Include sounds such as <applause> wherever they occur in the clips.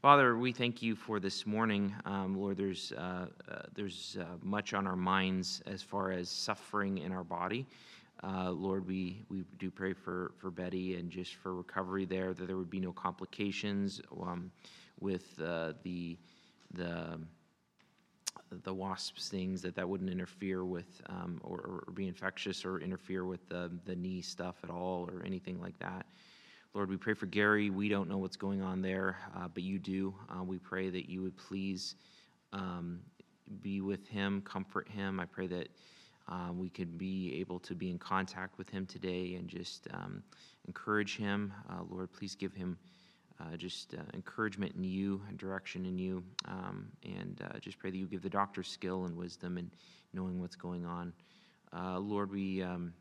Father, we thank you for this morning. Um, Lord, there's, uh, uh, there's uh, much on our minds as far as suffering in our body. Uh, Lord, we, we do pray for, for Betty and just for recovery there, that there would be no complications um, with uh, the, the, the wasp stings, that that wouldn't interfere with um, or, or be infectious or interfere with the, the knee stuff at all or anything like that. Lord, we pray for Gary. We don't know what's going on there, uh, but you do. Uh, we pray that you would please um, be with him, comfort him. I pray that uh, we could be able to be in contact with him today and just um, encourage him. Uh, Lord, please give him uh, just uh, encouragement in you and direction in you. Um, and just pray that you give the doctor skill and wisdom in knowing what's going on. Lord, we um,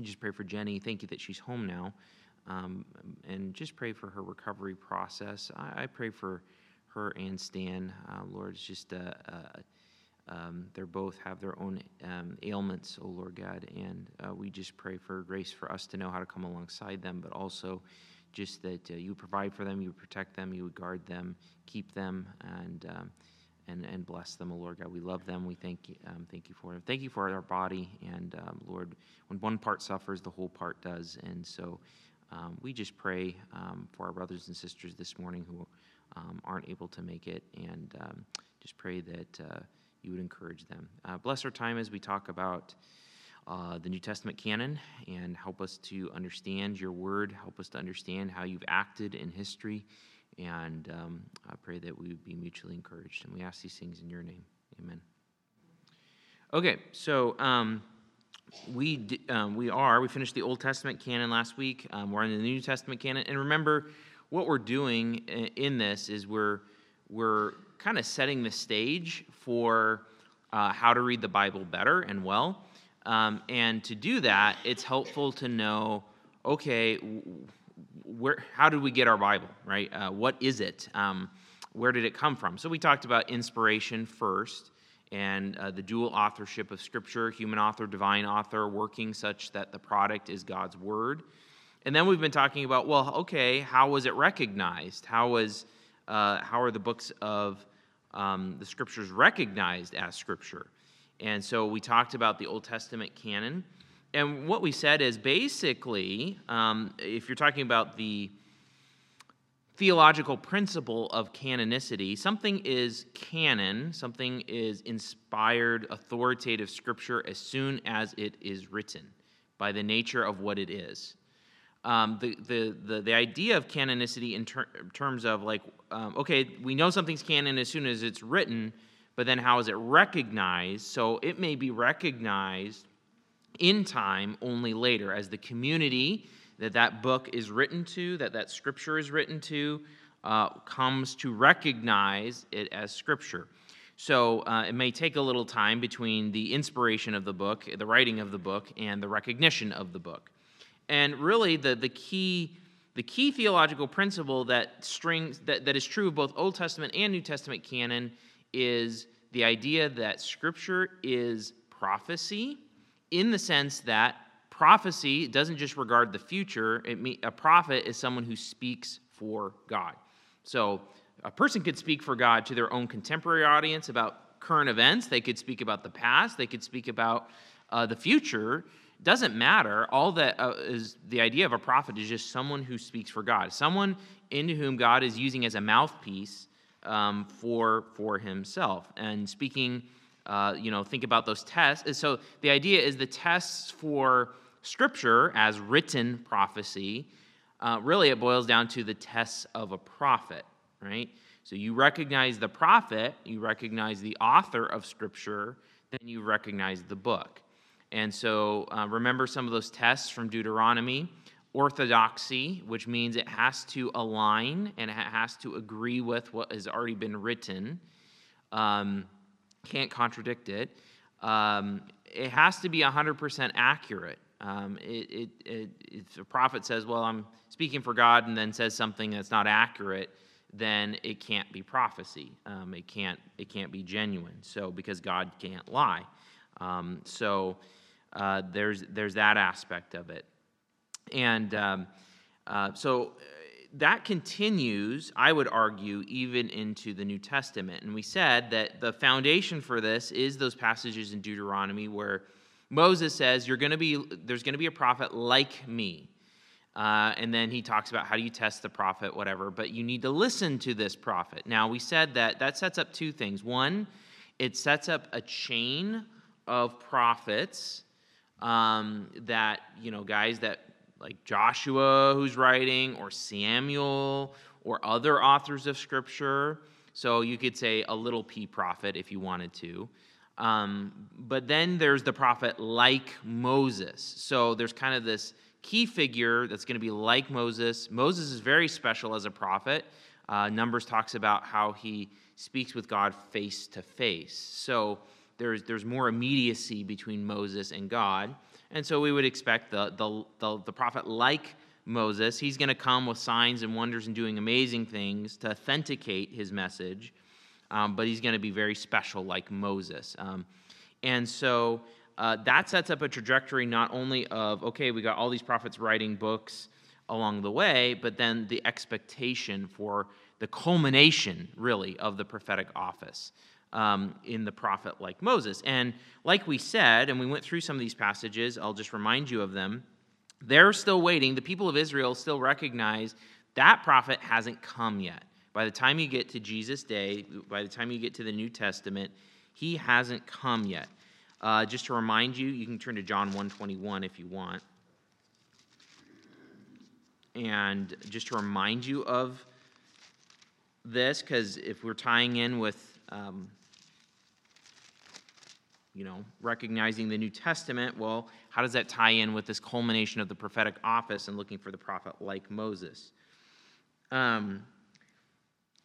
just pray for Jenny. Thank you that she's home now um, and just pray for her recovery process. I, I pray for her and Stan. Uh, Lord, it's just uh, uh, um, they're both have their own um, ailments, oh Lord God, and uh, we just pray for grace for us to know how to come alongside them, but also just that uh, you provide for them, you protect them, you guard them, keep them, and um, and and bless them, oh Lord God. We love them. We thank you, um, thank you for them. Thank you for our body, and um, Lord, when one part suffers, the whole part does, and so. Um, we just pray um, for our brothers and sisters this morning who um, aren't able to make it and um, just pray that uh, you would encourage them. Uh, bless our time as we talk about uh, the New Testament canon and help us to understand your word, help us to understand how you've acted in history. And um, I pray that we would be mutually encouraged. And we ask these things in your name. Amen. Okay, so. We, um, we are, we finished the Old Testament canon last week. Um, we're in the New Testament canon. And remember, what we're doing in this is we're, we're kind of setting the stage for uh, how to read the Bible better and well. Um, and to do that, it's helpful to know okay, where, how did we get our Bible, right? Uh, what is it? Um, where did it come from? So we talked about inspiration first and uh, the dual authorship of Scripture, human author, divine author, working such that the product is God's Word. And then we've been talking about, well, okay, how was it recognized? How, was, uh, how are the books of um, the Scriptures recognized as Scripture? And so we talked about the Old Testament canon. And what we said is basically, um, if you're talking about the theological principle of canonicity. Something is canon, something is inspired, authoritative scripture as soon as it is written by the nature of what it is. Um, the, the, the, the, idea of canonicity in ter- terms of like, um, okay, we know something's canon as soon as it's written, but then how is it recognized? So it may be recognized in time only later as the community that that book is written to, that that scripture is written to, uh, comes to recognize it as scripture. So uh, it may take a little time between the inspiration of the book, the writing of the book, and the recognition of the book. And really, the, the key the key theological principle that strings that, that is true of both Old Testament and New Testament canon is the idea that Scripture is prophecy in the sense that prophecy doesn't just regard the future. It mean, a prophet is someone who speaks for God. So a person could speak for God to their own contemporary audience about current events. They could speak about the past. They could speak about uh, the future. Doesn't matter. All that uh, is the idea of a prophet is just someone who speaks for God, someone into whom God is using as a mouthpiece um, for for Himself and speaking. Uh, you know, think about those tests. So the idea is the tests for Scripture as written prophecy, uh, really it boils down to the tests of a prophet, right? So you recognize the prophet, you recognize the author of Scripture, then you recognize the book. And so uh, remember some of those tests from Deuteronomy. Orthodoxy, which means it has to align and it has to agree with what has already been written, um, can't contradict it. Um, it has to be 100% accurate. Um, it, it, it, if a prophet says, Well, I'm speaking for God, and then says something that's not accurate, then it can't be prophecy. Um, it, can't, it can't be genuine. So, because God can't lie. Um, so, uh, there's, there's that aspect of it. And um, uh, so, uh, that continues, I would argue, even into the New Testament. And we said that the foundation for this is those passages in Deuteronomy where Moses says, You're gonna be, there's going to be a prophet like me. Uh, and then he talks about how do you test the prophet, whatever. But you need to listen to this prophet. Now, we said that that sets up two things. One, it sets up a chain of prophets um, that, you know, guys that like Joshua who's writing, or Samuel, or other authors of Scripture. So you could say a little p prophet if you wanted to. Um, but then there's the prophet like Moses. So there's kind of this key figure that's going to be like Moses. Moses is very special as a prophet. Uh, Numbers talks about how he speaks with God face to face. So there's, there's more immediacy between Moses and God. And so we would expect the, the, the, the prophet like Moses, he's going to come with signs and wonders and doing amazing things to authenticate his message, um, but he's going to be very special like Moses. Um, and so uh, that sets up a trajectory not only of, okay, we got all these prophets writing books along the way, but then the expectation for the culmination, really, of the prophetic office um, in the prophet like Moses. And like we said, and we went through some of these passages, I'll just remind you of them. They're still waiting. The people of Israel still recognize that prophet hasn't come yet. By the time you get to Jesus' day, by the time you get to the New Testament, he hasn't come yet. Uh, just to remind you, you can turn to John 121 if you want. And just to remind you of this, because if we're tying in with um, you know, recognizing the New Testament, well, how does that tie in with this culmination of the prophetic office and looking for the prophet like Moses? Um,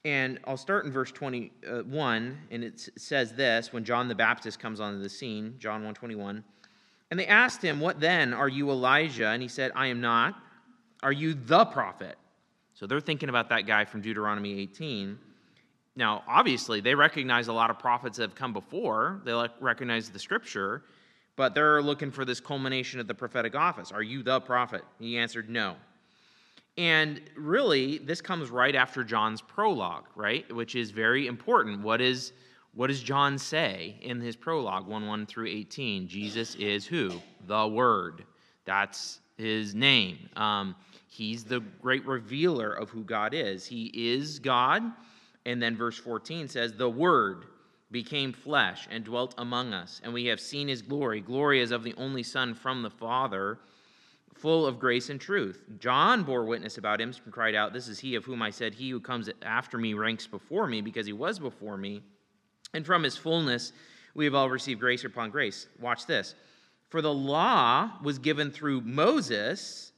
and I'll start in verse 21, uh, and it says this when John the Baptist comes onto the scene, John 121. And they asked him, What then? Are you Elijah? And he said, I am not. Are you the prophet? So they're thinking about that guy from Deuteronomy 18. Now, obviously, they recognize a lot of prophets that have come before. They recognize the scripture, but they're looking for this culmination of the prophetic office. Are you the prophet? He answered, No. And really, this comes right after John's prologue, right? Which is very important. What is what does John say in his prologue, 1 1 through 18? Jesus is who? The Word. That's his name. Um, he's the great revealer of who God is. He is God. And then verse 14 says, The Word became flesh and dwelt among us, and we have seen his glory. Glory as of the only Son from the Father, full of grace and truth. John bore witness about him and cried out, This is he of whom I said, He who comes after me ranks before me, because he was before me. And from his fullness we have all received grace upon grace. Watch this. For the law was given through Moses,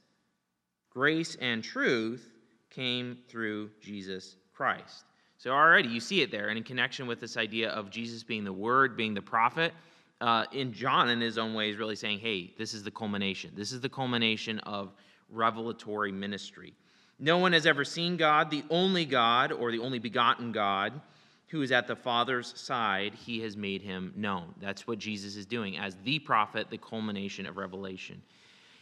grace and truth came through Jesus Christ. So already you see it there, and in connection with this idea of Jesus being the Word, being the prophet, uh, in John, in his own way, is really saying, hey, this is the culmination. This is the culmination of revelatory ministry. No one has ever seen God, the only God, or the only begotten God, who is at the Father's side, he has made him known. That's what Jesus is doing as the prophet, the culmination of revelation.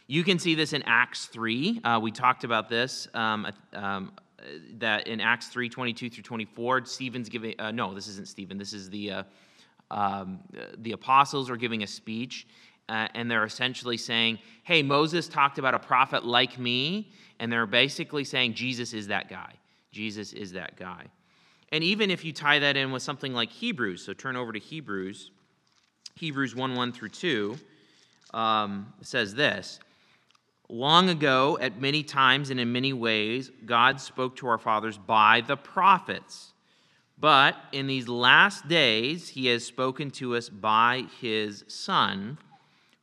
You can see this in Acts 3. Uh, we talked about this um, um, that in Acts 3 22 through 24, Stephen's giving, uh, no, this isn't Stephen, this is the, uh, um, the apostles are giving a speech, uh, and they're essentially saying, hey, Moses talked about a prophet like me, and they're basically saying Jesus is that guy. Jesus is that guy. And even if you tie that in with something like Hebrews, so turn over to Hebrews, Hebrews 1 1 through 2 um, says this Long ago, at many times and in many ways, God spoke to our fathers by the prophets. But in these last days, he has spoken to us by his Son,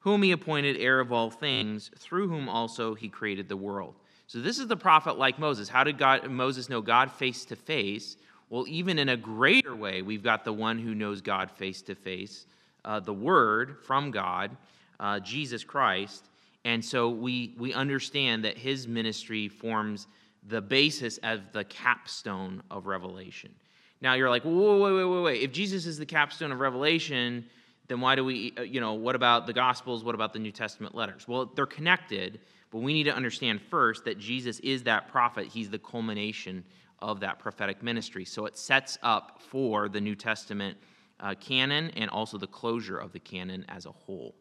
whom he appointed heir of all things, through whom also he created the world. So this is the prophet like Moses. How did God, Moses know God face to face? Well, even in a greater way, we've got the one who knows God face to face, the Word from God, uh, Jesus Christ. And so we, we understand that his ministry forms the basis of the capstone of Revelation. Now you're like, whoa, wait, wait, wait, wait. If Jesus is the capstone of Revelation, then why do we, uh, you know, what about the Gospels? What about the New Testament letters? Well, they're connected, But we need to understand first that Jesus is that prophet. He's the culmination of that prophetic ministry. So it sets up for the New Testament uh, canon and also the closure of the canon as a whole.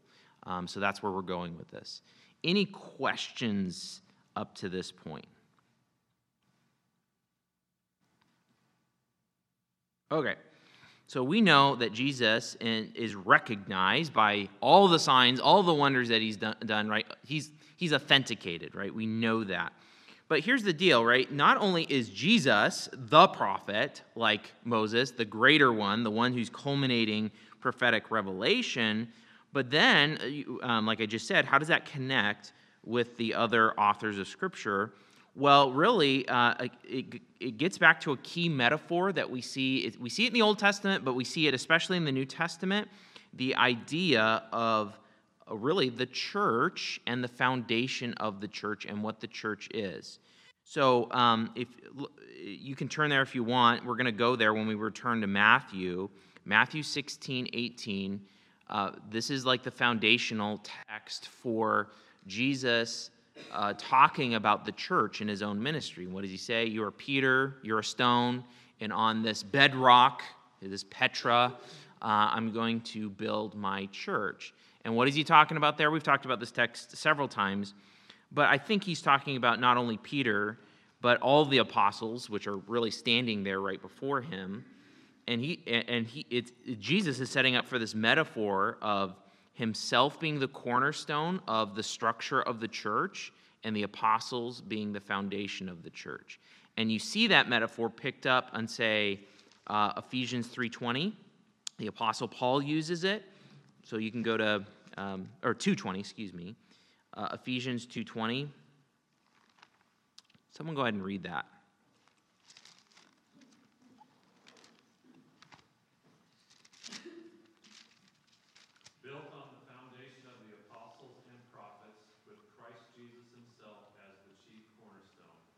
Um, so that's where we're going with this. Any questions up to this point? Okay. So we know that Jesus is recognized by all the signs, all the wonders that he's done, right? He's, he's authenticated, right? We know that. But here's the deal, right? Not only is Jesus the prophet, like Moses, the greater one, the one who's culminating prophetic revelation, but then, uh, um, like I just said, how does that connect with the other authors of Scripture? Well, really, uh, it, it gets back to a key metaphor that we see. We see it in the Old Testament, but we see it especially in the New Testament the idea of uh, really the church and the foundation of the church and what the church is. So, um, if you can turn there if you want, we're going to go there when we return to Matthew, Matthew 16, 18. Uh, this is like the foundational text for Jesus uh, talking about the church in his own ministry. What does he say? You're Peter, you're a stone, and on this bedrock, this Petra, uh, I'm going to build my church. And what is he talking about there? We've talked about this text several times, but I think he's talking about not only Peter, but all the apostles, which are really standing there right before him. And he and he it's Jesus is setting up for this metaphor of himself being the cornerstone of the structure of the church and the apostles being the foundation of the church. And you see that metaphor picked up on say uh, ephesians 3.20 the apostle paul uses it. So you can go to um, or 2.20 excuse me. Uh, ephesians 2.20 someone go ahead and read that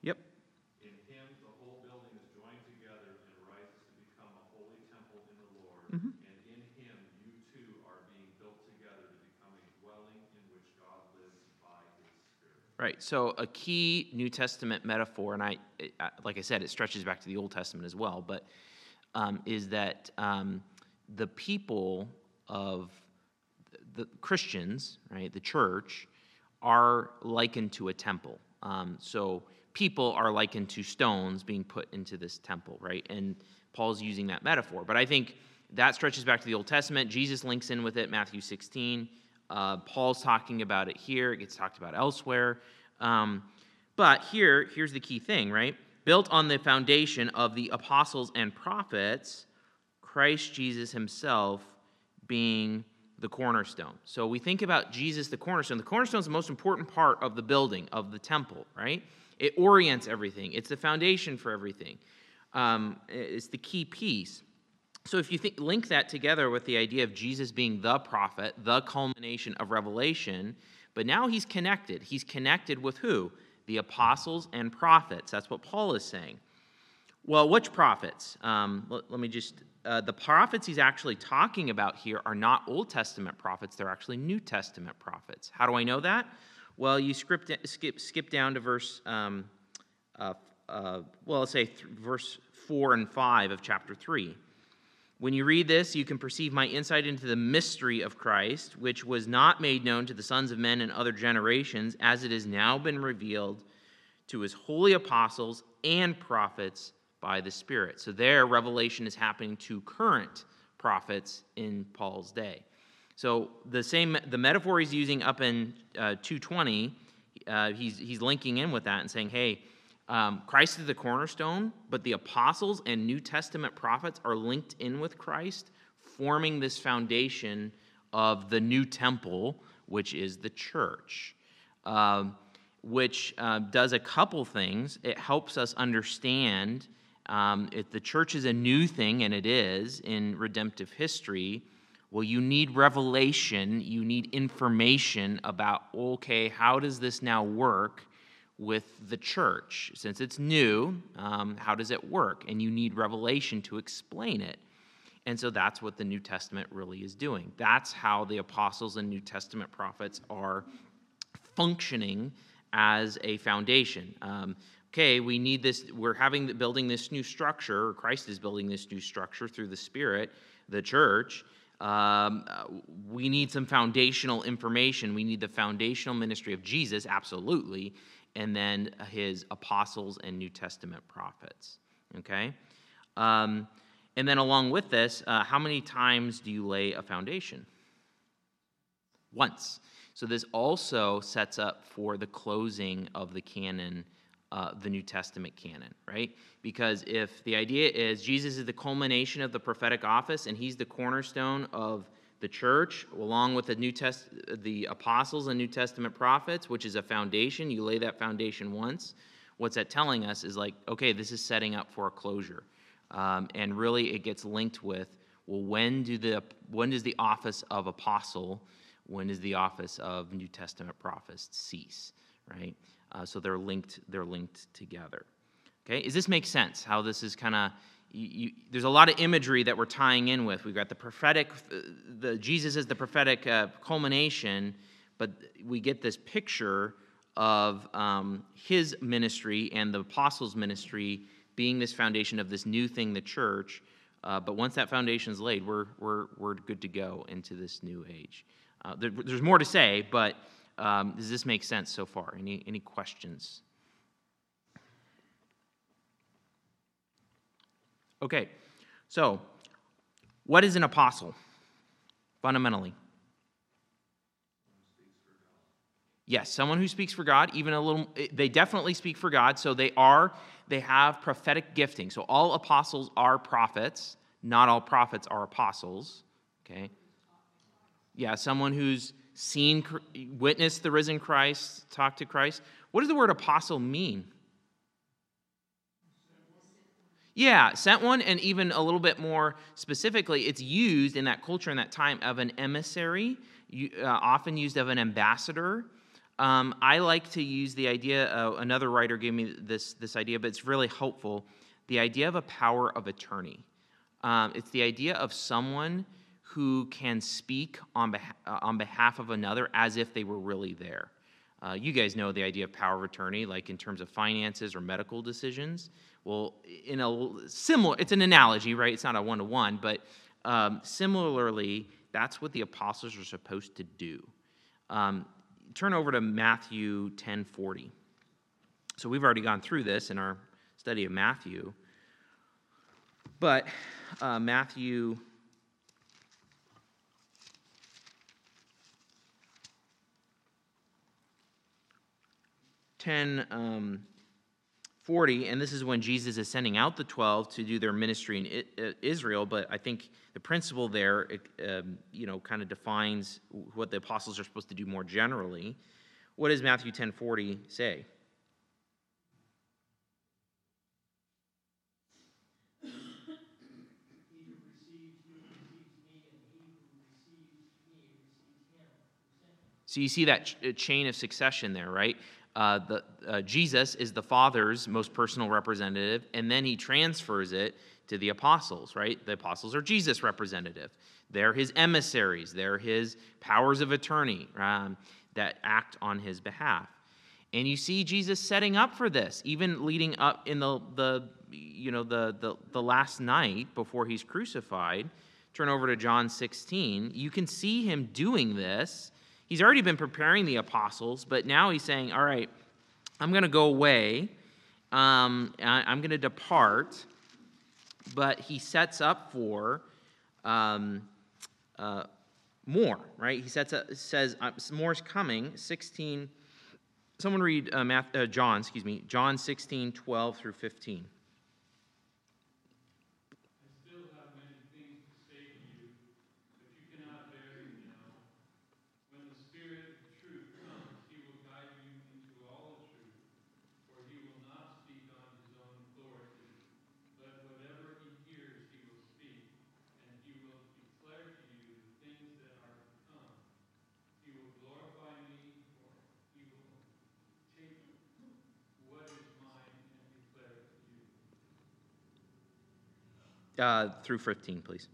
Yep. In him, the whole building is joined together and rises to become a holy temple in the Lord. Mhm. And in him, you too are being built together to become a dwelling in which God lives by his Spirit. Right. So a key New Testament metaphor, and I, like I said, it stretches back to the Old Testament as well, but um, is that um, the people of the Christians, right, the church, are likened to a temple. Um, so people are likened to stones being put into this temple, right? And Paul's using that metaphor. But I think that stretches back to the Old Testament. Jesus links in with it, Matthew 16. Uh, Paul's talking about it here. It gets talked about elsewhere. Um, but here, here's the key thing, right? Built on the foundation of the apostles and prophets, Christ Jesus himself being the cornerstone. So we think about Jesus, the cornerstone. The cornerstone is the most important part of the building, of the temple, right? It orients everything, it's the foundation for everything, um, it's the key piece. So if you think, link that together with the idea of Jesus being the prophet, the culmination of revelation, but now he's connected. He's connected with who? The apostles and prophets. That's what Paul is saying. Well, which prophets? Um, let, let, me just, uh, the prophets he's actually talking about here are not Old Testament prophets, they're actually New Testament prophets. How do I know that? Well, you skip, skip, skip down to verse, um, uh, uh, well, let's say th- verse 4 and 5 of chapter 3. When you read this, you can perceive my insight into the mystery of Christ, which was not made known to the sons of men in other generations, as it has now been revealed to his holy apostles and prophets by the Spirit. So, there, revelation is happening to current prophets in Paul's day. So the same the metaphor he's using up in uh, 220, uh, he's he's linking in with that and saying, hey, um, Christ is the cornerstone, but the apostles and New Testament prophets are linked in with Christ, forming this foundation of the new temple, which is the church. Um, which uh, does a couple things. It helps us understand um, if the church is a new thing, and it is in redemptive history, well, you need revelation, you need information about, okay, how does this now work with the church? Since it's new, um, how does it work? And you need revelation to explain it. And so that's what the New Testament really is doing. That's how the apostles and New Testament prophets are functioning as a foundation. Um, okay, we need this, we're having, building this new structure, Christ is building this new structure through the Spirit, the church. Um, we need some foundational information. We need the foundational ministry of Jesus, absolutely, and then his apostles and New Testament prophets. Okay? Um, and then along with this, uh, how many times do you lay a foundation? Once. So this also sets up for the closing of the canon, uh, the New Testament canon, right? Because if the idea is Jesus is the culmination of the prophetic office and he's the cornerstone of the church, along with the New Test, the apostles and New Testament prophets, which is a foundation, you lay that foundation once. What's that telling us is like, okay, this is setting up for a closure, um, and really it gets linked with, well, when do the when does the office of apostle when does the office of New Testament prophets cease? Right. Uh, so they're linked. They're linked together. Okay. Does this make sense? How this is kind of there's a lot of imagery that we're tying in with. We've got the prophetic, the Jesus is the prophetic uh, culmination, but we get this picture of um, his ministry and the apostles' ministry being this foundation of this new thing, the church. Uh, but once that foundation is laid, we're, we're, we're good to go into this new age. Uh, there, there's more to say, but um, does this make sense so far? Any, any questions? Okay, so what is an apostle fundamentally? Yes, someone who speaks for God, even a little, eh, they definitely speak for God, so they are, they have prophetic gifting. So all apostles are prophets, not all prophets are apostles, okay? Yeah, someone who's seen, witnessed the risen Christ, talked to Christ. What does the word apostle mean? Yeah, sent one, and even a little bit more specifically, it's used in that culture in that time of an emissary, uh, often used of an ambassador. Um, I like to use the idea. Uh, another writer gave me this this idea, but it's really helpful. The idea of a power of attorney. Um, it's the idea of someone who can speak on, beha- uh, on behalf of another as if they were really there. Uh, you guys know the idea of power of attorney, like in terms of finances or medical decisions. Well, in a similar, it's an analogy, right? It's not a one to one, but um, similarly, that's what the apostles are supposed to do. Um, turn over to Matthew 10 40. So we've already gone through this in our study of Matthew. But uh, Matthew 10 um, 40, and this is when Jesus is sending out the 12 to do their ministry in uh, Israel, but I think the principle there, um, you know, kind of defines what the apostles are supposed to do more generally. What does Matthew 10 40 say? So you see that uh, chain of succession there, right? Uh, the, uh, Jesus is the Father's most personal representative, and then he transfers it to the apostles, right? The apostles are Jesus' representative. They're his emissaries, they're his powers of attorney um, that act on his behalf. And you see Jesus setting up for this, even leading up in the, the you know, the, the, the last night before he's crucified. Turn over to John 16. You can see him doing this He's already been preparing the apostles, but now he's saying, All right, I'm going to go away. Um, I'm going to depart. But he sets up for um, uh, more, right? He sets up, says, uh, More's coming. 16. Someone read uh, uh, John, excuse me, John 16, 12 through 15. Uh, through 15, please.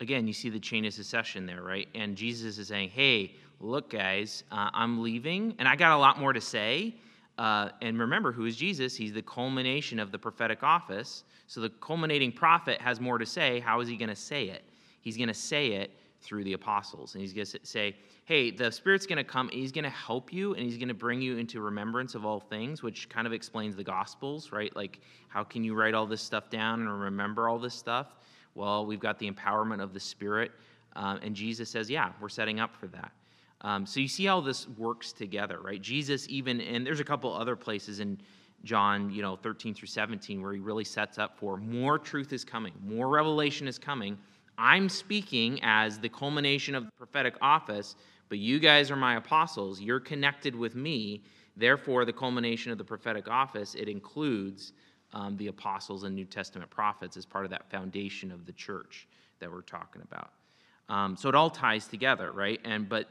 again, you see the chain of succession there, right? And Jesus is saying, hey, look, guys, uh, I'm leaving, and I got a lot more to say. Uh, and remember, who is Jesus? He's the culmination of the prophetic office. So the culminating prophet has more to say. How is he going to say it? He's going to say it through the apostles. And he's going to say, hey, the Spirit's going to come, he's going to help you, and he's going to bring you into remembrance of all things, which kind of explains the Gospels, right? Like, how can you write all this stuff down and remember all this stuff? Well, we've got the empowerment of the Spirit. Um, and Jesus says, yeah, we're setting up for that. Um, so you see how this works together, right? Jesus, even, and there's a couple other places in John, you know, 13 through 17, where he really sets up for more truth is coming, more revelation is coming. I'm speaking as the culmination of the prophetic office, but you guys are my apostles. You're connected with me. Therefore, the culmination of the prophetic office, it includes um, the apostles and New Testament prophets as part of that foundation of the church that we're talking about. Um, so it all ties together, right? And but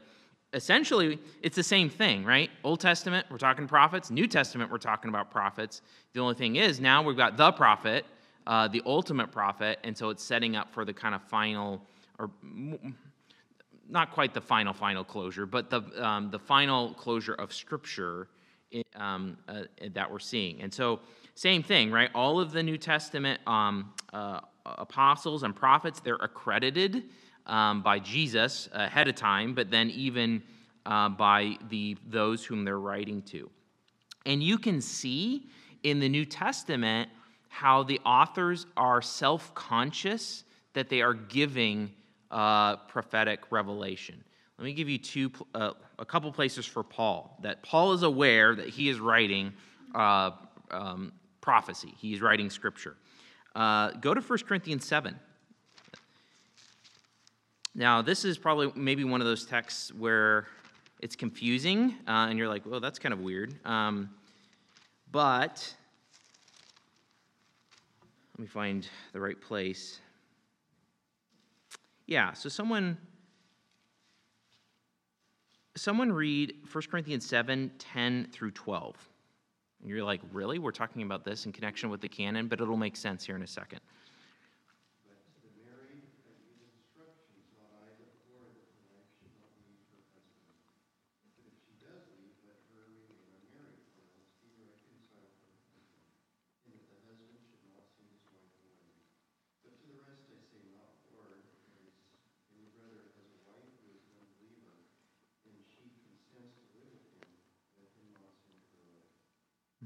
essentially it's the same thing, right? Old Testament, we're talking prophets. New Testament, we're talking about prophets. The only thing is now we've got the prophet, uh, the ultimate prophet, and so it's setting up for the kind of final, or not quite the final final closure, but the um, the final closure of Scripture um, uh, that we're seeing. And so same thing, right? All of the New Testament um, uh, apostles and prophets, they're accredited um, by Jesus ahead of time, but then even uh, by the, those whom they're writing to. And you can see in the New Testament how the authors are self conscious that they are giving uh, prophetic revelation. Let me give you two, uh, a couple places for Paul that Paul is aware that he is writing uh, um, prophecy, he's writing scripture. Uh, go to 1 Corinthians 7. Now, this is probably maybe one of those texts where it's confusing, uh, and you're like, well, that's kind of weird. Um, but let me find the right place. Yeah, so someone someone read 1 Corinthians 7, 10 through 12. And you're like, really? We're talking about this in connection with the canon, but it'll make sense here in a second.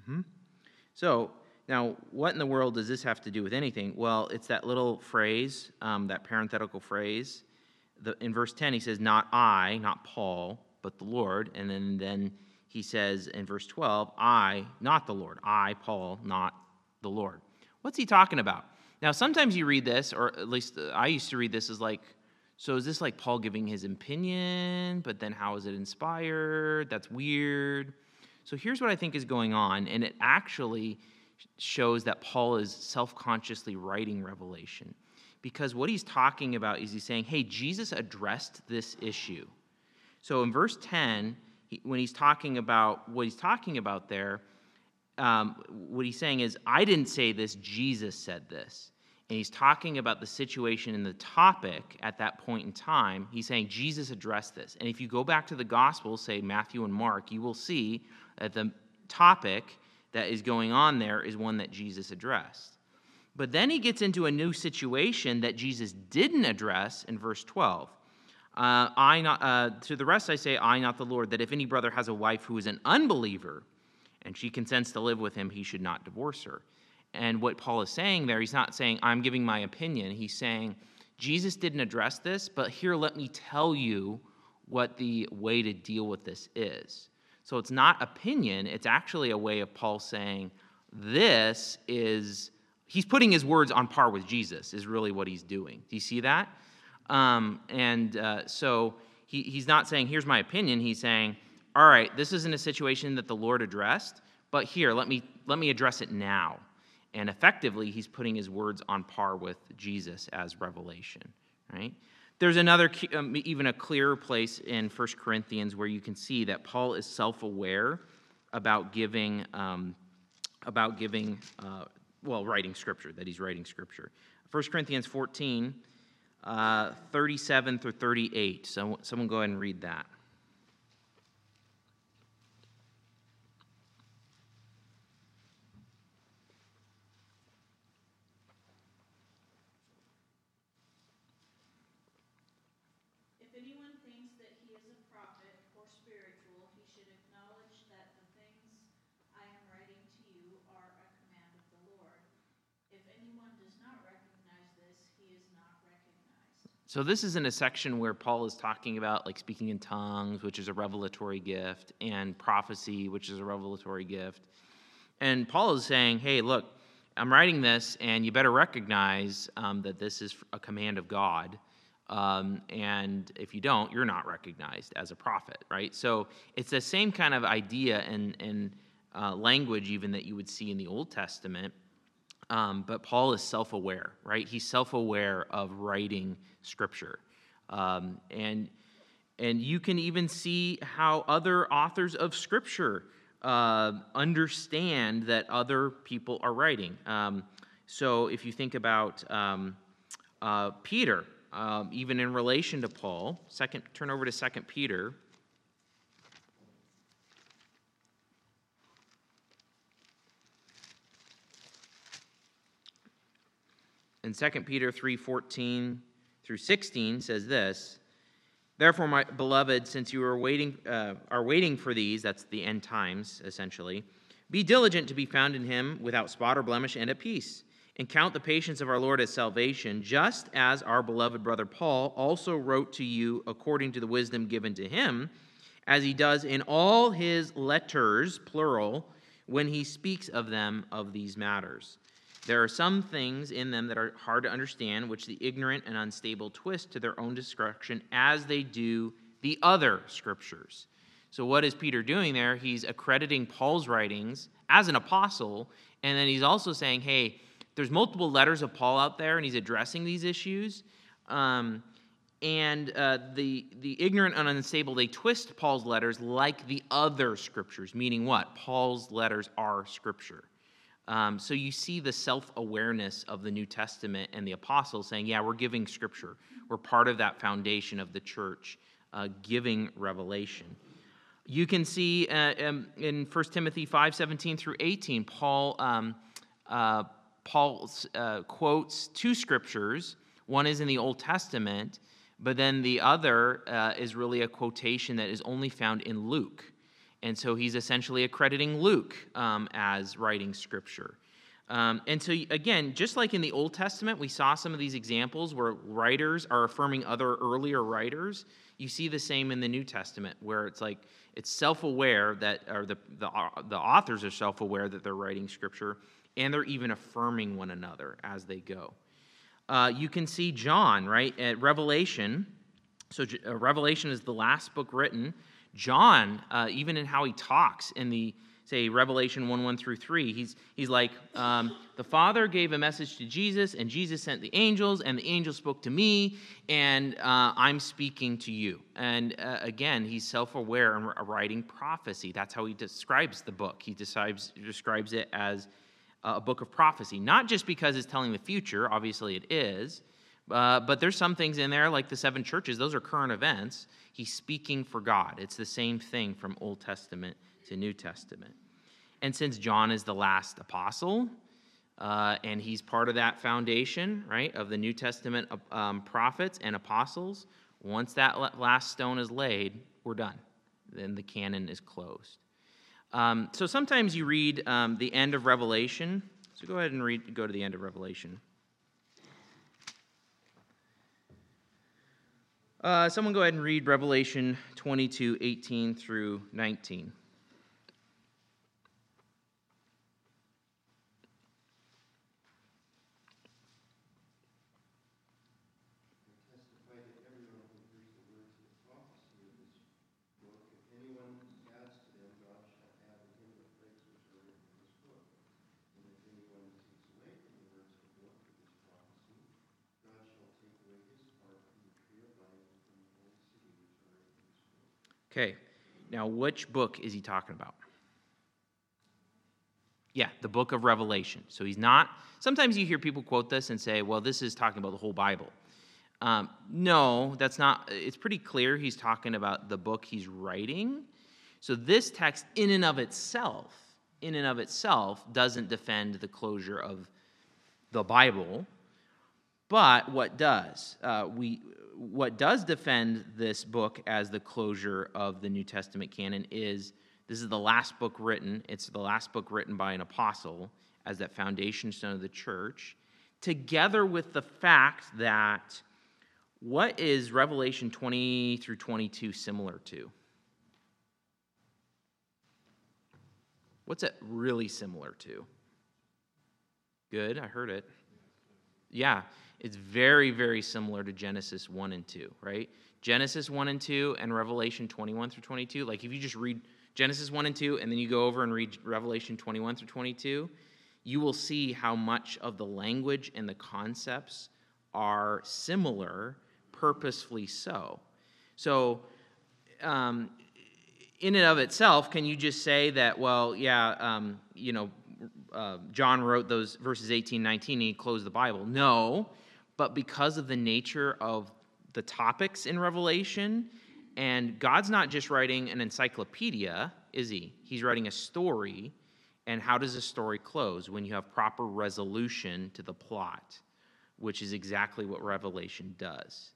Mm-hmm. So, now, what in the world does this have to do with anything? Well, it's that little phrase, um, that parenthetical phrase. The, in verse 10, he says, Not I, not Paul, but the Lord. And then, then he says in verse 12, I, not the Lord. I, Paul, not the Lord. What's he talking about? Now, sometimes you read this, or at least I used to read this as like, so is this like Paul giving his opinion, but then how is it inspired? That's weird. So here's what I think is going on, and it actually shows that Paul is self consciously writing Revelation. Because what he's talking about is he's saying, hey, Jesus addressed this issue. So in verse 10, he, when he's talking about what he's talking about there, um, what he's saying is, I didn't say this, Jesus said this. And he's talking about the situation and the topic at that point in time. He's saying Jesus addressed this. And if you go back to the Gospels, say Matthew and Mark, you will see that the topic that is going on there is one that Jesus addressed. But then he gets into a new situation that Jesus didn't address in verse 12. Uh, I not, uh, to the rest I say, I, not the Lord, that if any brother has a wife who is an unbeliever and she consents to live with him, he should not divorce her. And what Paul is saying there, he's not saying, I'm giving my opinion. He's saying, Jesus didn't address this, but here, let me tell you what the way to deal with this is. So it's not opinion, it's actually a way of Paul saying, this is, he's putting his words on par with Jesus, is really what he's doing. Do you see that? Um, and uh, so he, he's not saying, here's my opinion. He's saying, all right, this isn't a situation that the Lord addressed, but here, let me, let me address it now. And effectively, he's putting his words on par with Jesus as revelation, right? There's another, um, even a clearer place in 1 Corinthians where you can see that Paul is self aware about giving, um, about giving, uh, well, writing scripture, that he's writing scripture. 1 Corinthians 14, uh, 37 through 38. So, someone go ahead and read that. If anyone thinks that he is a prophet or spiritual, he should acknowledge that the things I am writing to you are a command of the Lord. If anyone does not recognize this, he is not recognized. So this is in a section where Paul is talking about like speaking in tongues, which is a revelatory gift, and prophecy, which is a revelatory gift. And Paul is saying, "Hey, look, I'm writing this, and you better recognize um, that this is a command of God. Um, and if you don't, you're not recognized as a prophet, right? So it's the same kind of idea and and uh, language even that you would see in the Old Testament." Um, but Paul is self aware, right? He's self aware of writing scripture. Um, and, and you can even see how other authors of scripture uh, understand that other people are writing. Um, so if you think about um, uh, Peter, um, even in relation to Paul, second, turn over to Second Peter. and 2 Peter 3:14 through 16 says this, Therefore, my beloved, since you are waiting, uh, are waiting for these, that's the end times, essentially, be diligent to be found in him without spot or blemish and at peace, and count the patience of our Lord as salvation, just as our beloved brother Paul also wrote to you according to the wisdom given to him, as he does in all his letters, plural, when he speaks of them of these matters. There are some things in them that are hard to understand, which the ignorant and unstable twist to their own destruction, as they do the other scriptures. So, what is Peter doing there? He's accrediting Paul's writings as an apostle, and then he's also saying, hey, there's multiple letters of Paul out there, and he's addressing these issues. Um, and uh, the, the ignorant and unstable, they twist Paul's letters like the other scriptures, meaning what? Paul's letters are scripture. Um, so you see the self awareness of the New Testament and the apostles saying, Yeah, we're giving scripture. We're part of that foundation of the church, uh, giving revelation. You can see uh, um, in 1 Timothy 5 17 through 18, Paul, um, uh, Paul uh, quotes two scriptures. One is in the Old Testament, but then the other uh, is really a quotation that is only found in Luke. And so he's essentially accrediting Luke um, as writing scripture. Um, and so, again, just like in the Old Testament, we saw some of these examples where writers are affirming other earlier writers. You see the same in the New Testament, where it's like it's self aware that, or the, the, the authors are self aware that they're writing scripture, and they're even affirming one another as they go. Uh, you can see John, right, at Revelation. So, uh, Revelation is the last book written. John, uh, even in how he talks in the, say, Revelation 1 1 through 3, he's, he's like, um, the Father gave a message to Jesus, and Jesus sent the angels, and the angels spoke to me, and uh, I'm speaking to you. And uh, again, he's self aware and writing prophecy. That's how he describes the book. He describes, describes it as a book of prophecy, not just because it's telling the future, obviously it is, uh, but there's some things in there, like the seven churches, those are current events. He's speaking for God. It's the same thing from Old Testament to New Testament. And since John is the last apostle, uh, and he's part of that foundation, right, of the New Testament um, prophets and apostles, once that last stone is laid, we're done. Then the canon is closed. Um, so sometimes you read um, the end of Revelation. So go ahead and read, go to the end of Revelation. Uh, someone go ahead and read Revelation 22, 18 through 19. Okay, now which book is he talking about? Yeah, the book of Revelation. So he's not, sometimes you hear people quote this and say, well, this is talking about the whole Bible. Um, no, that's not. It's pretty clear he's talking about the book he's writing. So this text, in and of itself, in and of itself, doesn't defend the closure of the Bible. But what does? Uh, we, what does defend this book as the closure of the New Testament canon is this is the last book written. It's the last book written by an apostle as that foundation stone of the church, together with the fact that what is Revelation 20 through 22 similar to? What's it really similar to? Good, I heard it. Yeah, it's very, very similar to Genesis 1 and 2, right? Genesis 1 and 2 and Revelation 21 through 22. Like if you just read Genesis 1 and 2 and then you go over and read Revelation 21 through 22, you will see how much of the language and the concepts are similar, purposefully so. So, um, in and of itself, can you just say that, well, yeah, um, you know, uh, John wrote those verses 18, 19, and he closed the Bible? No, but because of the nature of the topics in Revelation, and God's not just writing an encyclopedia, is he? He's writing a story. And how does a story close? When you have proper resolution to the plot, which is exactly what Revelation does.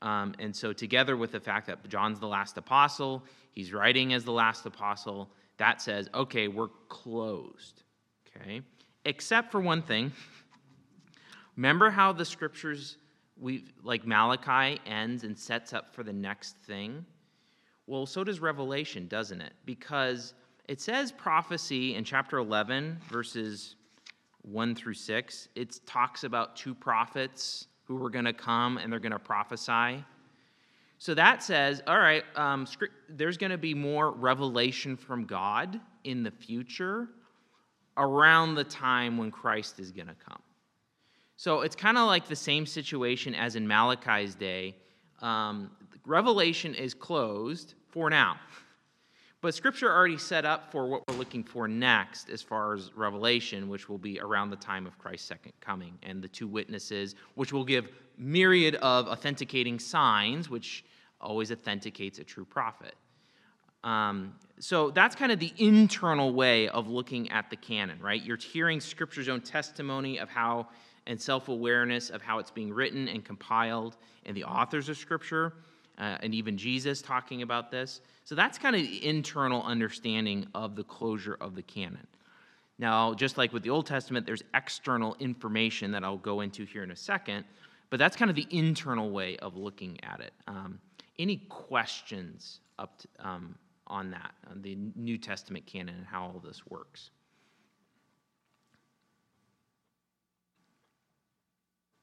Um, and so, together with the fact that John's the last apostle, he's writing as the last apostle, that says, okay, we're closed. Okay? Except for one thing. <laughs> Remember how the scriptures, we like Malachi ends and sets up for the next thing? Well, so does Revelation, doesn't it? Because it says prophecy in chapter 11, verses 1 through 6. It talks about two prophets who were going to come and they're going to prophesy. So that says, all right, um, there's going to be more revelation from God in the future around the time when Christ is going to come. So it's kind of like the same situation as in Malachi's day. Um, Revelation is closed for now. But Scripture already set up for what we're looking for next as far as Revelation, which will be around the time of Christ's second coming, and the two witnesses, which will give myriad of authenticating signs, which always authenticates a true prophet. Um, so that's kind of the internal way of looking at the canon, right? You're hearing Scripture's own testimony of how and self awareness of how it's being written and compiled, and the authors of Scripture, uh, and even Jesus talking about this. So that's kind of the internal understanding of the closure of the canon. Now, just like with the Old Testament, there's external information that I'll go into here in a second, but that's kind of the internal way of looking at it. Um, any questions up to, um, on that, on the New Testament canon and how all this works?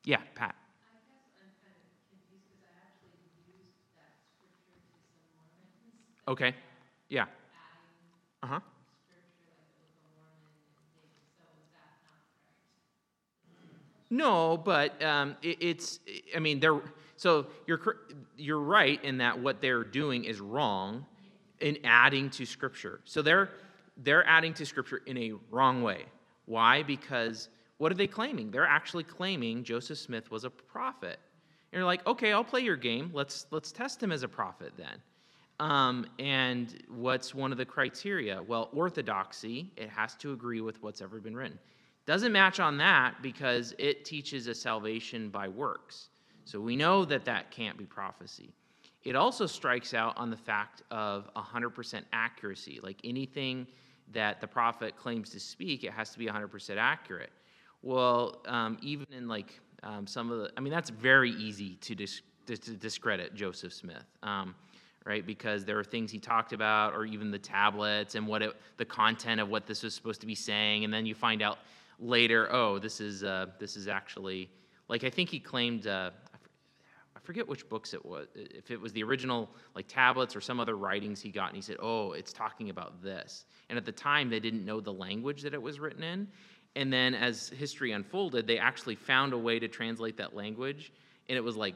Yeah, Pat. Okay. Yeah. Uh huh. No, but um, it, it's. I mean, they're. So you're you're right in that what they're doing is wrong, in adding to Scripture. So they're they're adding to Scripture in a wrong way. Why? Because what are they claiming? They're actually claiming Joseph Smith was a prophet. And you're like, okay, I'll play your game. Let's let's test him as a prophet then. Um, and what's one of the criteria? Well, orthodoxy, it has to agree with what's ever been written. Doesn't match on that because it teaches a salvation by works. So we know that that can't be prophecy. It also strikes out on the fact of 100% accuracy. Like anything that the prophet claims to speak, it has to be 100% accurate. Well, um, even in like um, some of the, I mean, that's very easy to, dis- to discredit Joseph Smith. Um, right? Because there are things he talked about, or even the tablets and what it, the content of what this was supposed to be saying, and then you find out later, oh, this is uh, this is actually like I think he claimed. Uh, I forget which books it was. If it was the original like tablets or some other writings he got, and he said, "Oh, it's talking about this." And at the time, they didn't know the language that it was written in. And then, as history unfolded, they actually found a way to translate that language, and it was like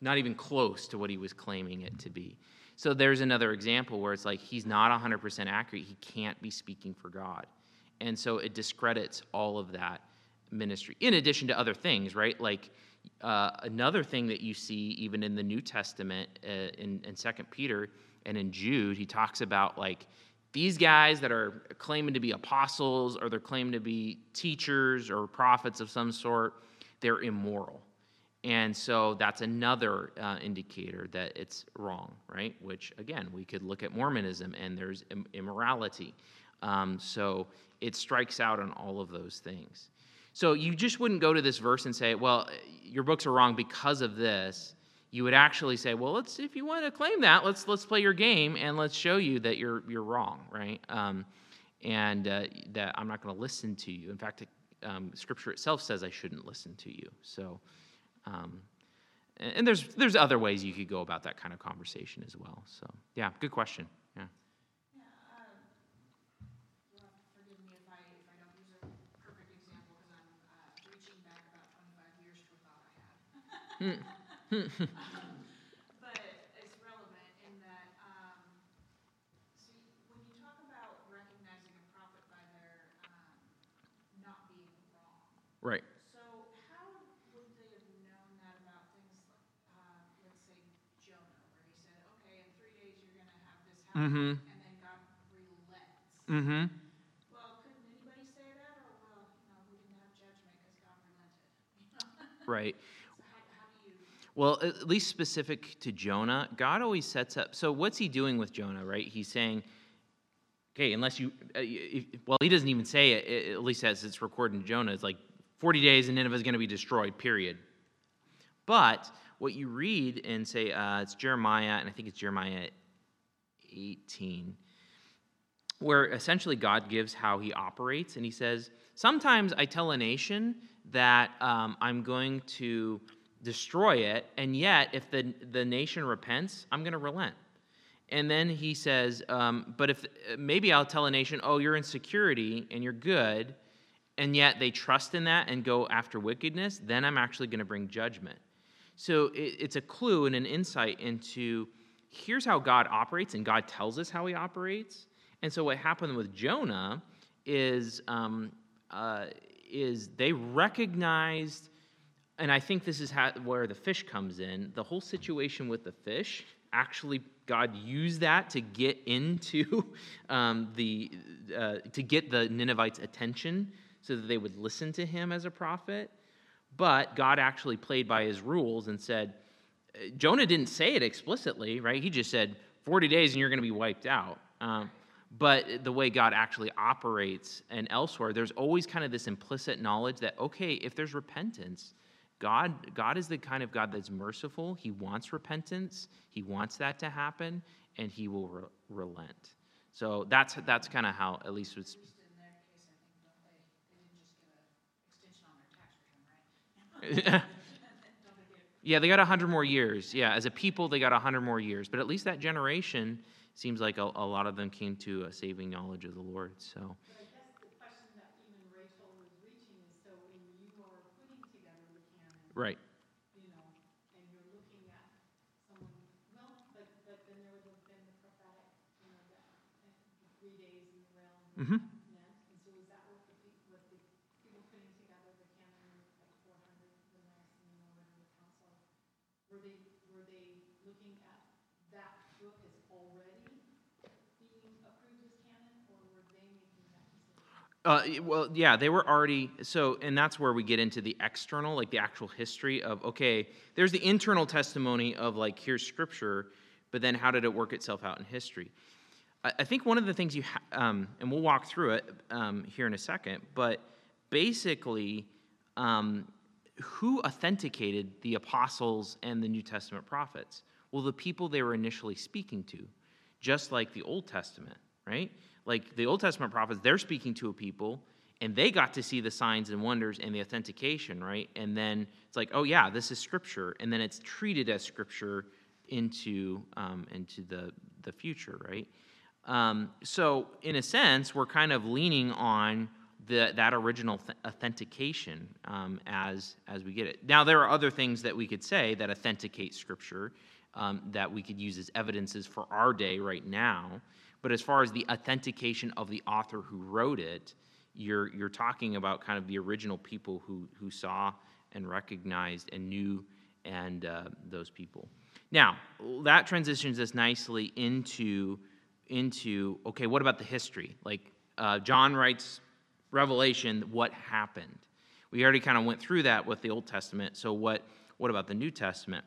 not even close to what he was claiming it to be. So there's another example where it's like he's not 100% accurate. He can't be speaking for God. And so it discredits all of that ministry, in addition to other things, right? Like Uh, another thing that you see even in the New Testament, uh, in, in 2 Peter and in Jude, he talks about like these guys that are claiming to be apostles or they're claiming to be teachers or prophets of some sort, they're immoral. And so that's another uh, indicator that it's wrong, right? Which, again, we could look at Mormonism and there's Im- immorality. Um, so it strikes out on all of those things. So you just wouldn't go to this verse and say, well, your books are wrong because of this. You would actually say, well, let's if you want to claim that, let's let's play your game and let's show you that you're you're wrong, right? Um, and uh, that I'm not going to listen to you. In fact, um, Scripture itself says I shouldn't listen to you. So, um, and and there's there's other ways you could go about that kind of conversation as well. So, yeah, good question. Yeah. Yeah, <laughs> you'll have to forgive me if I, if I don't use a perfect example, because I'm, reaching back about twenty-five years to a thought I had. But it's relevant in that, see, when you talk about recognizing a prophet by their, not being wrong, Right. so how would they have known that about things like, uh, let's say Jonah, where he said, okay, in three days you're gonna have this Mm-hmm. and then God relents? Mm-hmm. Well, couldn't anybody say that, or, well, you know, we didn't have judgment because God relented? Right. So how, how do you, Well, at least specific to Jonah, God always sets up. So, what's he doing with Jonah, right? He's saying, okay, unless you, uh, if, well, he doesn't even say it, at least as it's recorded in Jonah. It's like 40 days and Nineveh is going to be destroyed, period. But what you read in, say, uh, it's Jeremiah, and I think it's Jeremiah 18, where essentially God gives how he operates, and he says, Sometimes I tell a nation that um, I'm going to destroy it, and yet if the, the nation repents, I'm going to relent. And then he says, um, But if maybe I'll tell a nation, Oh, you're in security and you're good, and yet they trust in that and go after wickedness, then I'm actually going to bring judgment. So it, it's a clue and an insight into here's how God operates, and God tells us how he operates. And so what happened with Jonah is, um, uh, is they recognized, and I think this is how, where the fish comes in, the whole situation with the fish, actually God used that to get into <laughs> um, the, uh, to get the Ninevites' attention so that they would listen to him as a prophet. But God actually played by his rules and said, Jonah didn't say it explicitly, right? He just said, 40 days and you're going to be wiped out. Um, but the way God actually operates and elsewhere, there's always kind of this implicit knowledge that, okay, if there's repentance, God, God is the kind of God that's merciful. He wants repentance, He wants that to happen, and He will re- relent. So that's, that's kind of how, at least it's at least in their case, I think, don't they, they didn't just get a extension on their tax return, right? Don't they get Yeah, they got 100 more years. Yeah, as a people, they got 100 more years. But at least that generation seems like a, a lot of them came to a saving knowledge of the Lord. So, But I guess the question that even Rachel was reaching is, so when you are putting together the canon, right. you know, and you're looking at someone, well, but, but then there would have been the prophetic, you know, that, the three days in the realm Mhm. meant, and so is that what the people, what the people putting together the canon, like four hundred, the Nicene or whatever the council, were they, were they looking at that book as already being approved as canon, or were they making that decision? Uh, well, yeah, they were already so, and that's where we get into the external, like the actual history of okay, there's the internal testimony of like here's scripture, but then how did it work itself out in history? I, I think one of the things you, ha- um, and we'll walk through it um, here in a second, but basically, um, who authenticated the apostles and the New Testament prophets? Well, the people they were initially speaking to, just like the Old Testament, right? Like the Old Testament prophets, they're speaking to a people and they got to see the signs and wonders and the authentication, right? And then it's like, oh yeah, this is scripture, and then it's treated as scripture into um, into the the future, right? Um, so in a sense, we're kind of leaning on the, that original th- authentication um, as as we get it. Now there are other things that we could say that authenticate Scripture um, that we could use as evidences for our day right now. But as far as the authentication of the author who wrote it, you're you're talking about kind of the original people who who saw and recognized and knew and uh, those people. Now, that transitions us nicely into into okay, what about the history? Like uh, John writes Revelation, what happened? We already kind of went through that with the Old Testament. So what what about the New Testament?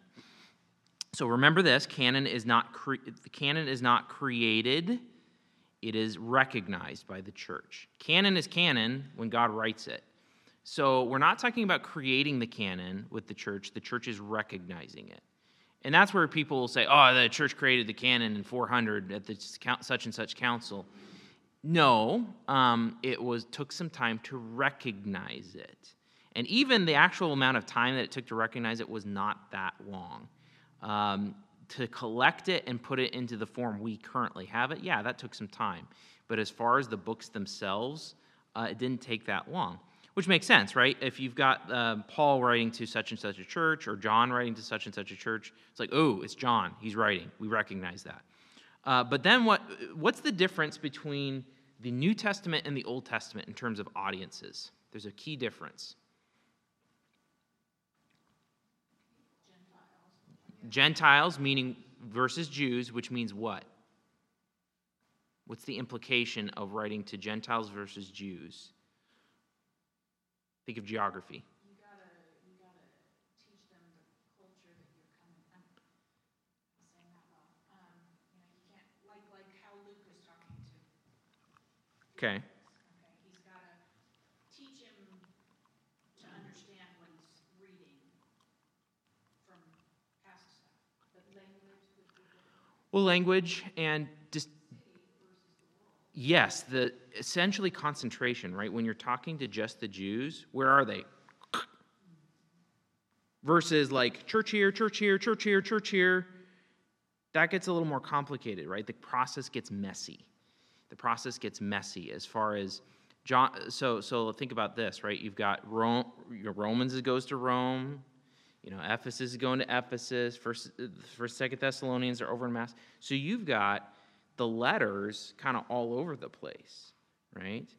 So remember this: canon is not cre- the canon is not created; it is recognized by the church. Canon is canon when God writes it. So we're not talking about creating the canon with the church. The church is recognizing it. And that's where people will say, oh, the church created the canon in 400 at the such and such council. No, um, it was took some time to recognize it. And even the actual amount of time that it took to recognize it was not that long. Um, to collect it and put it into the form we currently have it, yeah, that took some time. But as far as the books themselves, uh, it didn't take that long which makes sense, right? If you've got uh, Paul writing to such and such a church or John writing to such and such a church, it's like, oh, it's John. He's writing. We recognize that. Uh, but then what, what's the difference between the New Testament and the Old Testament in terms of audiences? There's a key difference. Gentiles, meaning versus Jews, which means what? What's the implication of writing to Gentiles versus Jews? Think of geography. You gotta, you gotta teach them the culture that you're coming, I'm, I'm saying that well. Um, you know, you can't, like, like how Luke was talking to, Okay. okay, he's gotta teach him to understand what he's reading from past stuff. But language would be different. Well, language and just yes, the essentially concentration, right? When you're talking to just the Jews, where are they? Versus like church here, church here, church here, church here. That gets a little more complicated, right? The process gets messy. The process gets messy as far as John. So, so think about this, right? You've got Rome, your Romans goes to Rome. You know, Ephesus is going to Ephesus. First, first, second Thessalonians are over in Mass. So you've got the letters kind of all over the place, right?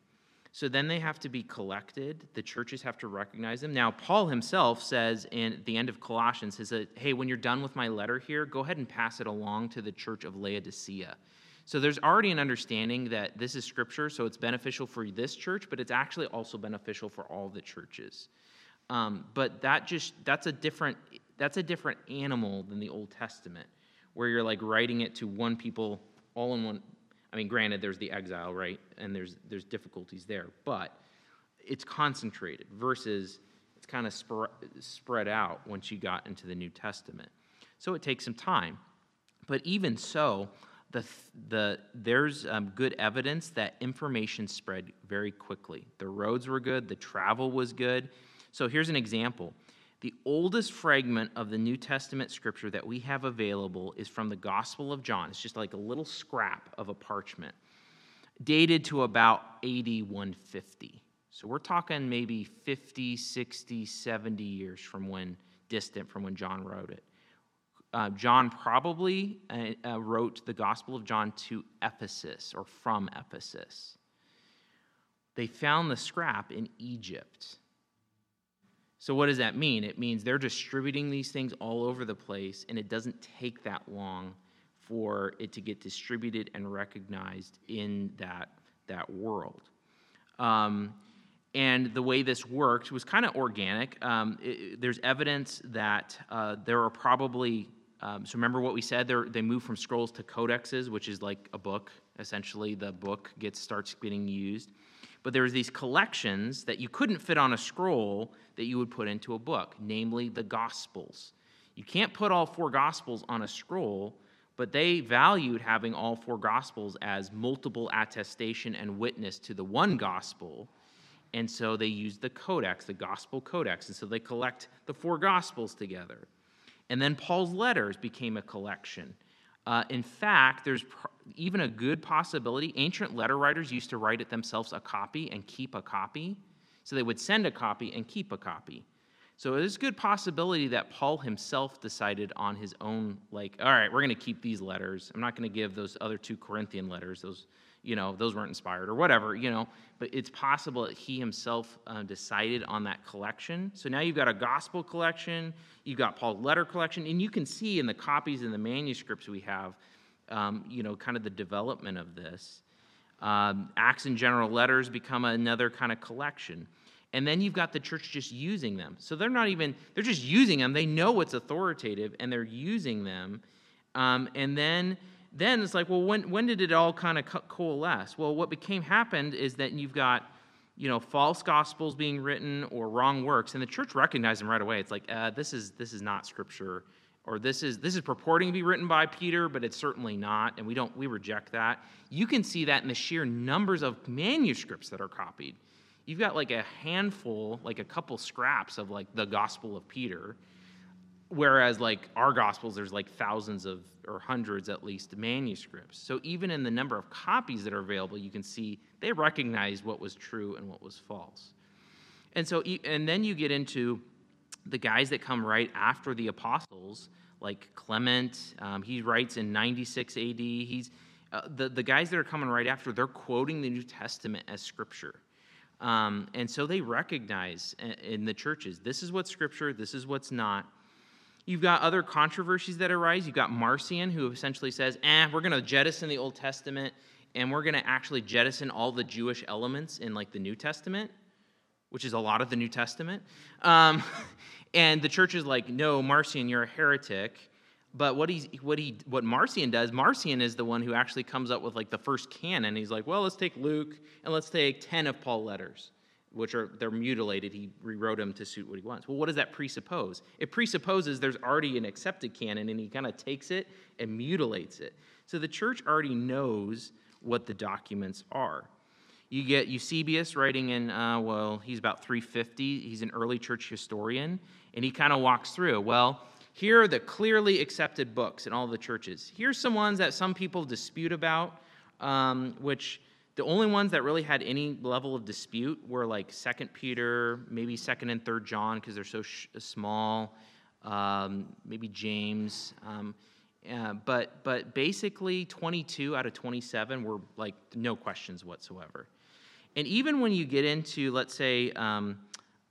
So then they have to be collected. The churches have to recognize them. Now, Paul himself says in the end of Colossians, he says, hey, when you're done with my letter here, go ahead and pass it along to the church of Laodicea. So there's already an understanding that this is scripture, so it's beneficial for this church, but it's actually also beneficial for all the churches. Um, but that just that's a different that's a different animal than the Old Testament, where you're like writing it to one people all in one. I mean, granted, there's the exile, right? And there's, there's difficulties there, but it's concentrated versus it's kind of spread, spread out once you got into the New Testament. So it takes some time. But even so, the, the, there's um, good evidence that information spread very quickly. The roads were good, the travel was good. So here's an example the oldest fragment of the New Testament scripture that we have available is from the Gospel of John. It's just like a little scrap of a parchment, dated to about AD 150. So we're talking maybe 50, 60, 70 years from when, distant from when John wrote it. Uh, John probably uh, uh, wrote the Gospel of John to Ephesus or from Ephesus. They found the scrap in Egypt. So, what does that mean? It means they're distributing these things all over the place, and it doesn't take that long for it to get distributed and recognized in that, that world. Um, and the way this worked was kind of organic. Um, it, there's evidence that uh, there are probably, um, so remember what we said, they moved from scrolls to codexes, which is like a book. Essentially, the book gets starts getting used but there these collections that you couldn't fit on a scroll that you would put into a book, namely the Gospels. You can't put all four Gospels on a scroll, but they valued having all four Gospels as multiple attestation and witness to the one Gospel. And so they used the codex, the Gospel Codex. And so they collect the four Gospels together. And then Paul's letters became a collection. Uh, in fact, there's pr- even a good possibility. Ancient letter writers used to write it themselves a copy and keep a copy. So they would send a copy and keep a copy. So there's a good possibility that Paul himself decided on his own, like, all right, we're going to keep these letters. I'm not going to give those other two Corinthian letters. Those, you know, those weren't inspired or whatever, you know. But it's possible that he himself uh, decided on that collection. So now you've got a gospel collection, you've got Paul's letter collection, and you can see in the copies and the manuscripts we have, um, you know, kind of the development of this. Um, Acts and general letters become another kind of collection. And then you've got the church just using them. So they're not even, they're just using them. They know it's authoritative and they're using them. Um, and then, then it's like, well, when, when did it all kind of co- coalesce? Well, what became happened is that you've got, you know, false gospels being written or wrong works, and the church recognized them right away. It's like, uh, this is this is not scripture, or this is this is purporting to be written by Peter, but it's certainly not, and we don't we reject that. You can see that in the sheer numbers of manuscripts that are copied. You've got like a handful, like a couple scraps of like the Gospel of Peter, whereas like our gospels there's like thousands of or hundreds at least manuscripts. So even in the number of copies that are available you can see they recognize what was true and what was false. And so and then you get into the guys that come right after the apostles like clement um, he writes in 96 ad he's uh, the, the guys that are coming right after they're quoting the new testament as scripture. Um, and so they recognize uh, in the churches this is what's scripture this is what's not You've got other controversies that arise. You've got Marcion, who essentially says, eh, we're going to jettison the Old Testament and we're going to actually jettison all the Jewish elements in like the New Testament, which is a lot of the New Testament. Um, <laughs> and the church is like, no, Marcion, you're a heretic. But what he's what he what Marcion does, Marcion is the one who actually comes up with like the first canon. He's like, well, let's take Luke and let's take ten of Paul letters which are they're mutilated. He rewrote them to suit what he wants. Well, what does that presuppose? It presupposes there's already an accepted canon, and he kind of takes it and mutilates it. So the church already knows what the documents are. You get Eusebius writing in, uh, well, he's about 350. He's an early church historian, and he kind of walks through. Well, here are the clearly accepted books in all the churches. Here's some ones that some people dispute about, um, which the only ones that really had any level of dispute were like Second Peter, maybe Second and Third John because they're so sh- small, um, maybe James. Um, uh, but but basically, 22 out of 27 were like no questions whatsoever. And even when you get into, let's say, um,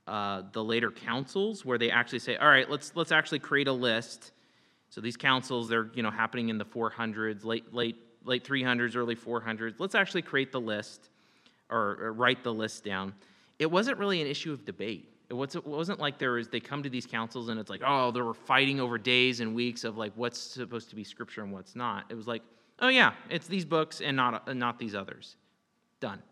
uh, the later councils, where they actually say, "All right, let's let's actually create a list." So these councils, they're you know happening in the 400s, late late late 300s, early 400s. Let's actually create the list or, or write the list down. It wasn't really an issue of debate. It wasn't, like there was, they come to these councils and it's like, oh, they were fighting over days and weeks of like what's supposed to be scripture and what's not. It was like, oh yeah, it's these books and not, not these others. Done.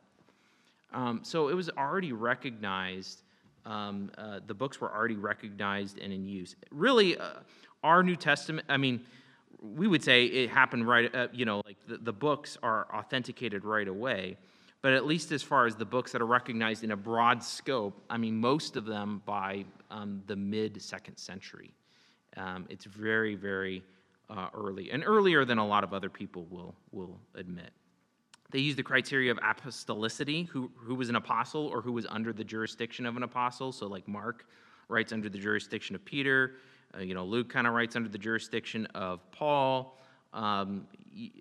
Um, so it was already recognized, um, uh, the books were already recognized and in use. Really, uh, our New Testament, I mean, we would say it happened right, uh, you know, like the, the books are authenticated right away. But at least as far as the books that are recognized in a broad scope, I mean, most of them by um, the mid second century. Um, it's very, very uh, early, and earlier than a lot of other people will, will admit. They use the criteria of apostolicity, who, who was an apostle or who was under the jurisdiction of an apostle. So, like Mark writes under the jurisdiction of Peter, uh, you know, Luke kind of writes under the jurisdiction of Paul. Um,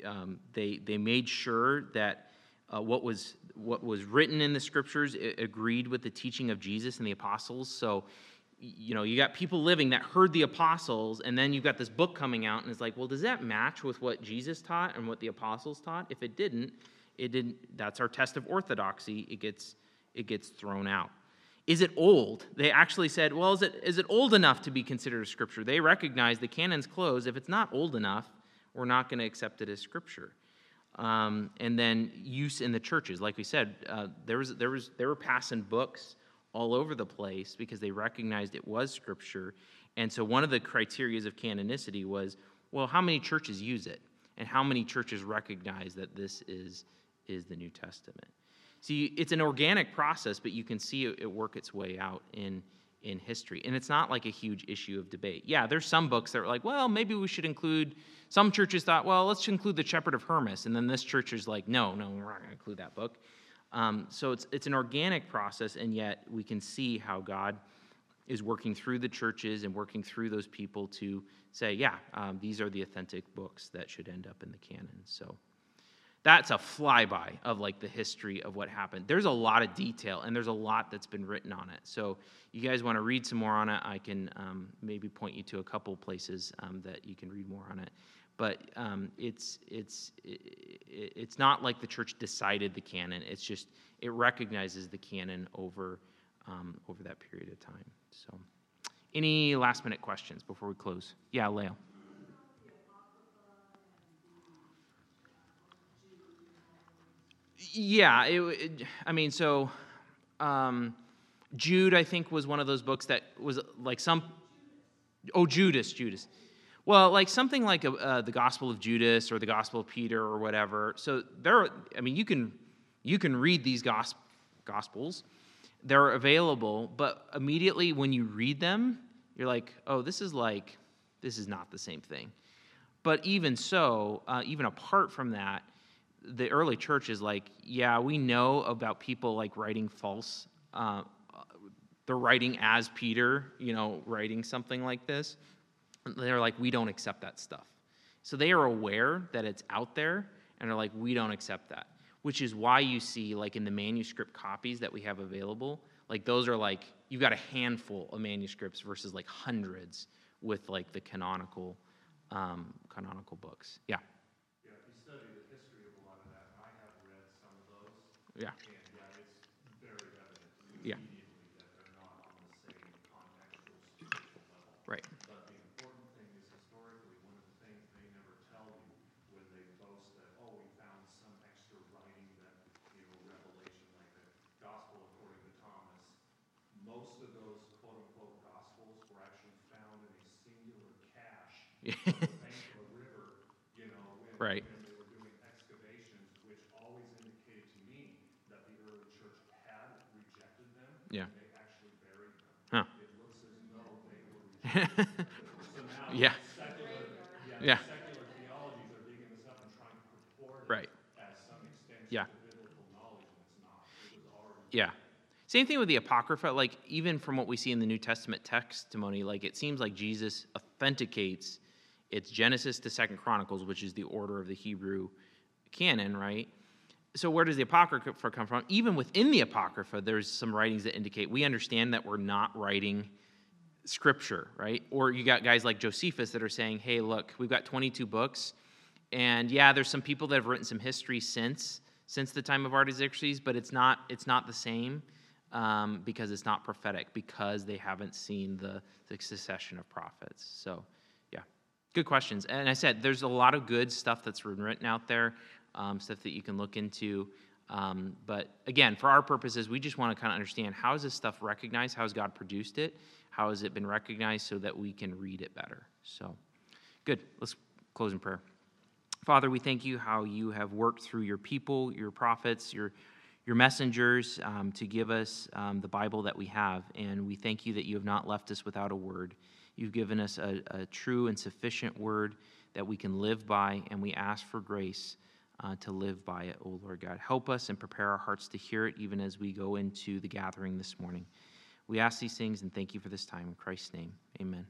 um, they, they made sure that uh, what, was, what was written in the scriptures agreed with the teaching of Jesus and the apostles. So, you know, you got people living that heard the apostles, and then you've got this book coming out, and it's like, well, does that match with what Jesus taught and what the apostles taught? If it didn't, it didn't. That's our test of orthodoxy. It gets it gets thrown out. Is it old? They actually said, well, is it, is it old enough to be considered a scripture? They recognize the canon's closed. If it's not old enough, we're not going to accept it as scripture. Um, and then use in the churches. Like we said, uh, there, was, there, was, they were passing books all over the place because they recognized it was scripture. And so one of the criterias of canonicity was, well, how many churches use it? And how many churches recognize that this is, is the New Testament? See, it's an organic process, but you can see it work its way out in, in history. And it's not like a huge issue of debate. Yeah, there's some books that are like, well, maybe we should include, some churches thought, well, let's include the Shepherd of Hermas. And then this church is like, no, no, we're not going to include that book. Um, so it's, it's an organic process, and yet we can see how God is working through the churches and working through those people to say, yeah, um, these are the authentic books that should end up in the canon. So that's a flyby of like the history of what happened. There's a lot of detail and there's a lot that's been written on it. So you guys want to read some more on it, I can um, maybe point you to a couple places um, that you can read more on it. But um, it's it's it's not like the church decided the canon. It's just it recognizes the canon over um, over that period of time. So, any last minute questions before we close? Yeah, Leo. Yeah, it, it, I mean, so um, Jude, I think, was one of those books that was like some. Oh, Judas, Judas. Well, like something like a, uh, the Gospel of Judas or the Gospel of Peter or whatever. So there, I mean, you can you can read these gos- Gospels. They're available, but immediately when you read them, you're like, oh, this is like this is not the same thing. But even so, uh, even apart from that, the early church is like, yeah, we know about people like writing false. Uh, they're writing as Peter, you know, writing something like this. They're like, we don't accept that stuff. So they are aware that it's out there, and are like, we don't accept that. Which is why you see, like in the manuscript copies that we have available, like those are like you've got a handful of manuscripts versus like hundreds with like the canonical um, canonical books. Yeah, Yeah, if you study the history of a lot of that, and I have read some of those, yeah, and yeah, it's very evident Yeah. immediately that they're not on the same contextual spiritual level. right. But the important thing is <laughs> historically, one of the things they never tell you when they boast that, oh, we found some extra writing that, you know, revelation, like the gospel according to Thomas. Most of those quote-unquote gospels were actually found in a singular cache bank of a river, you know, Right. And it's yeah. It was already Yeah. Same thing with the Apocrypha. Like, even from what we see in the New Testament testimony, like, it seems like Jesus authenticates it's Genesis to Second Chronicles, which is the order of the Hebrew canon, right? So, where does the Apocrypha come from? Even within the Apocrypha, there's some writings that indicate we understand that we're not writing scripture, right? Or you got guys like Josephus that are saying, hey, look, we've got 22 books, and yeah, there's some people that have written some history since since the time of Artaxerxes, but it's not it's not the same um, because it's not prophetic because they haven't seen the, the succession of prophets. So, yeah, good questions. And I said there's a lot of good stuff that's written out there, um, stuff that you can look into. Um, but again, for our purposes, we just want to kind of understand how is this stuff recognized? How has God produced it? How has it been recognized so that we can read it better? So, good. Let's close in prayer. Father, we thank you how you have worked through your people, your prophets, your, your messengers um, to give us um, the Bible that we have. And we thank you that you have not left us without a word. You've given us a, a true and sufficient word that we can live by, and we ask for grace uh, to live by it, O Lord God. Help us and prepare our hearts to hear it even as we go into the gathering this morning. We ask these things and thank you for this time. In Christ's name, amen.